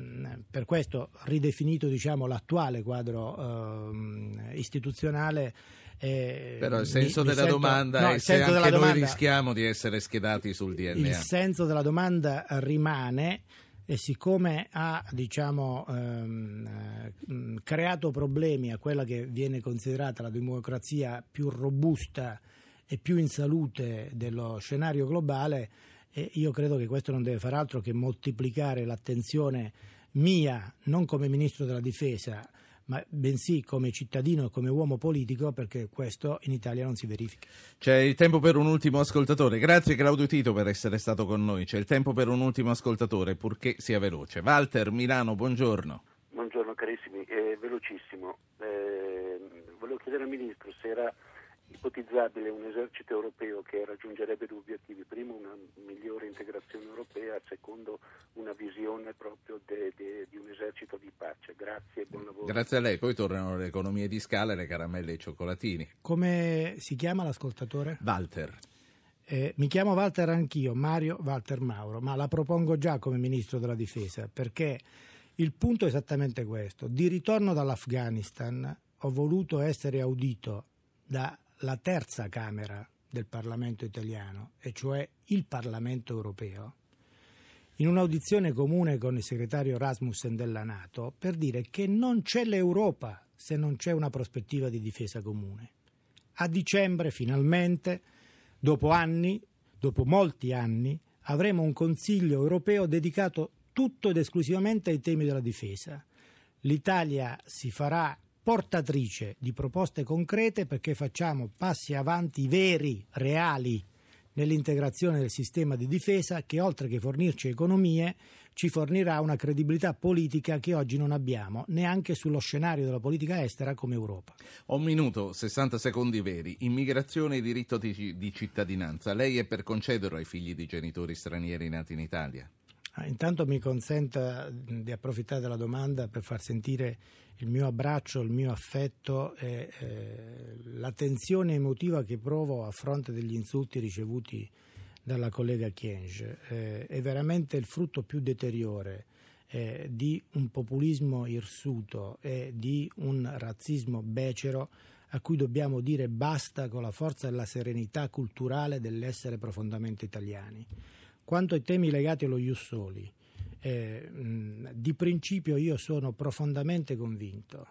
per questo, ridefinito diciamo, l'attuale quadro eh, istituzionale, Però il senso mi, della mi sento, domanda no, è se anche noi domanda, rischiamo di essere schedati sul DNA. Il senso della domanda rimane e siccome ha diciamo, ehm, eh, creato problemi a quella che viene considerata la democrazia più robusta e più in salute dello scenario globale, eh, io credo che questo non deve far altro che moltiplicare l'attenzione mia, non come Ministro della Difesa, ma bensì come cittadino e come uomo politico perché questo in Italia non si verifica. C'è il tempo per un ultimo ascoltatore. Grazie Claudio Tito per essere stato con noi. C'è il tempo per un ultimo ascoltatore, purché sia veloce. Walter Milano, buongiorno. Buongiorno carissimi, eh, velocissimo. Eh, volevo chiedere al Ministro se era ipotizzabile un esercito europeo che raggiungerebbe due obiettivi, primo una migliore integrazione europea, secondo una visione proprio de, de, di un esercito di pace. Grazie e buon lavoro. Grazie a lei, poi tornano le economie di scala, le caramelle e i cioccolatini. Come si chiama l'ascoltatore? Walter. Eh, mi chiamo Walter anch'io, Mario Walter Mauro, ma la propongo già come Ministro della Difesa perché il punto è esattamente questo. Di ritorno dall'Afghanistan ho voluto essere audito da la terza Camera del Parlamento italiano, e cioè il Parlamento europeo, in un'audizione comune con il segretario Rasmussen della Nato per dire che non c'è l'Europa se non c'è una prospettiva di difesa comune. A dicembre, finalmente, dopo anni, dopo molti anni, avremo un Consiglio europeo dedicato tutto ed esclusivamente ai temi della difesa. L'Italia si farà portatrice di proposte concrete perché facciamo passi avanti veri, reali, nell'integrazione del sistema di difesa che oltre che fornirci economie ci fornirà una credibilità politica che oggi non abbiamo neanche sullo scenario della politica estera come Europa. Un minuto, 60 secondi veri. Immigrazione e diritto di, di cittadinanza. Lei è per concederlo ai figli di genitori stranieri nati in Italia? Ah, intanto mi consenta di approfittare della domanda per far sentire il mio abbraccio, il mio affetto e eh, l'attenzione emotiva che provo a fronte degli insulti ricevuti dalla collega Kienge. Eh, è veramente il frutto più deteriore eh, di un populismo irsuto e di un razzismo becero a cui dobbiamo dire basta con la forza e la serenità culturale dell'essere profondamente italiani. Quanto ai temi legati allo Ius Soli, eh, di principio io sono profondamente convinto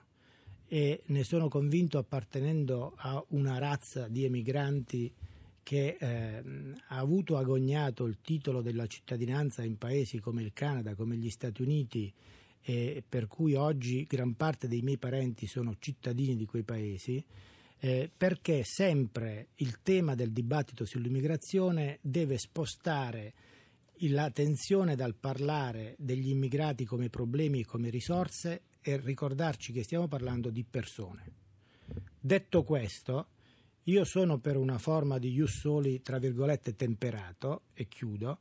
e ne sono convinto appartenendo a una razza di emigranti che eh, ha avuto agognato il titolo della cittadinanza in paesi come il Canada, come gli Stati Uniti, e per cui oggi gran parte dei miei parenti sono cittadini di quei paesi, eh, perché sempre il tema del dibattito sull'immigrazione deve spostare la tensione dal parlare degli immigrati come problemi e come risorse e ricordarci che stiamo parlando di persone. Detto questo, io sono per una forma di ius soli, tra virgolette, temperato, e chiudo,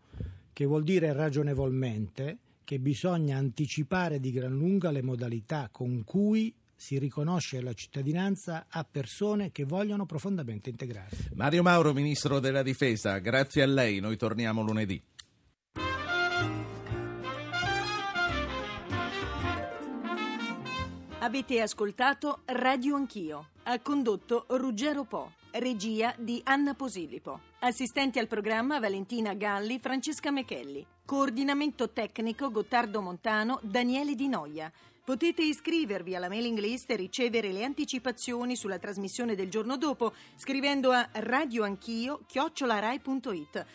che vuol dire ragionevolmente che bisogna anticipare di gran lunga le modalità con cui si riconosce la cittadinanza a persone che vogliono profondamente integrarsi. Mario Mauro, Ministro della Difesa, grazie a lei, noi torniamo lunedì. Avete ascoltato Radio Anch'io. Ha condotto Ruggero Po. Regia di Anna Posillipo. Assistenti al programma Valentina Galli, Francesca Mechelli. Coordinamento tecnico Gottardo Montano, Daniele Di Noia. Potete iscrivervi alla mailing list e ricevere le anticipazioni sulla trasmissione del giorno dopo scrivendo a radioanchio chiocciolarai.it